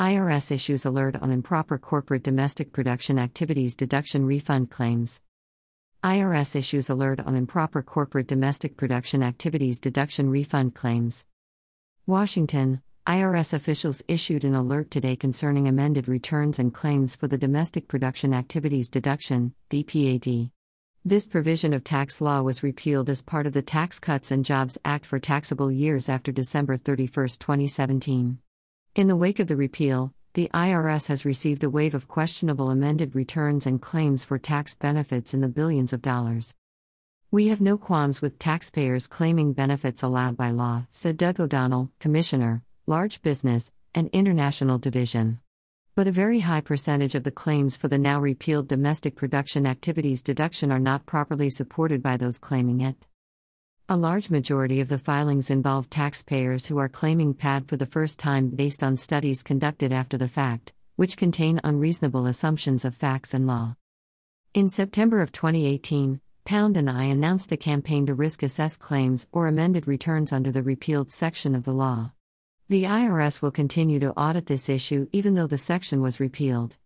IRS issues alert on improper corporate domestic production activities deduction refund claims. IRS issues alert on improper corporate domestic production activities deduction refund claims. Washington, IRS officials issued an alert today concerning amended returns and claims for the Domestic Production Activities Deduction, DPAD. This provision of tax law was repealed as part of the Tax Cuts and Jobs Act for taxable years after December 31, 2017. In the wake of the repeal, the IRS has received a wave of questionable amended returns and claims for tax benefits in the billions of dollars. We have no qualms with taxpayers claiming benefits allowed by law, said Doug O'Donnell, Commissioner, Large Business, and International Division. But a very high percentage of the claims for the now repealed domestic production activities deduction are not properly supported by those claiming it. A large majority of the filings involve taxpayers who are claiming DPAD for the first time based on studies conducted after the fact, which contain unreasonable assumptions of facts and law. In September of 2018, LB&I announced a campaign to risk assess claims or amended returns under the repealed section of the law. The IRS will continue to audit this issue even though the section was repealed.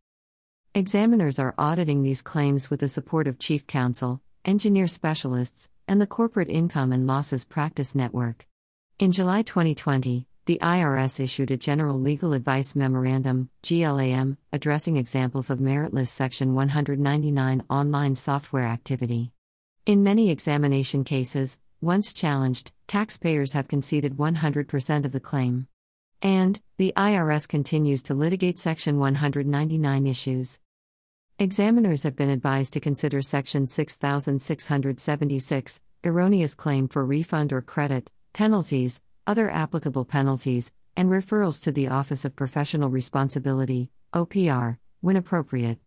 Examiners are auditing these claims with the support of Chief Counsel, engineer specialists, and the Corporate Income and Losses Practice Network. In July 2020, the IRS issued a General Legal Advice Memorandum, GLAM, addressing examples of meritless Section 199 online software activity. In many examination cases, once challenged, taxpayers have conceded 100% of the claim. And, the IRS continues to litigate Section 199 issues. Examiners have been advised to consider Section 6676, erroneous claim for refund or credit, penalties, other applicable penalties, and referrals to the Office of Professional Responsibility, OPR, when appropriate.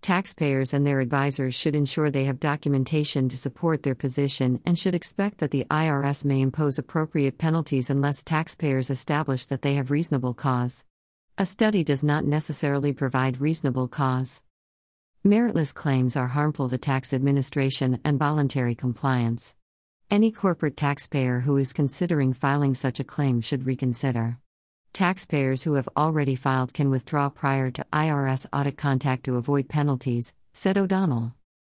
Taxpayers and their advisors should ensure they have documentation to support their position and should expect that the IRS may impose appropriate penalties unless taxpayers establish that they have reasonable cause. A study does not necessarily provide reasonable cause. Meritless claims are harmful to tax administration and voluntary compliance. Any corporate taxpayer who is considering filing such a claim should reconsider. Taxpayers who have already filed can withdraw prior to IRS audit contact to avoid penalties, said O'Donnell.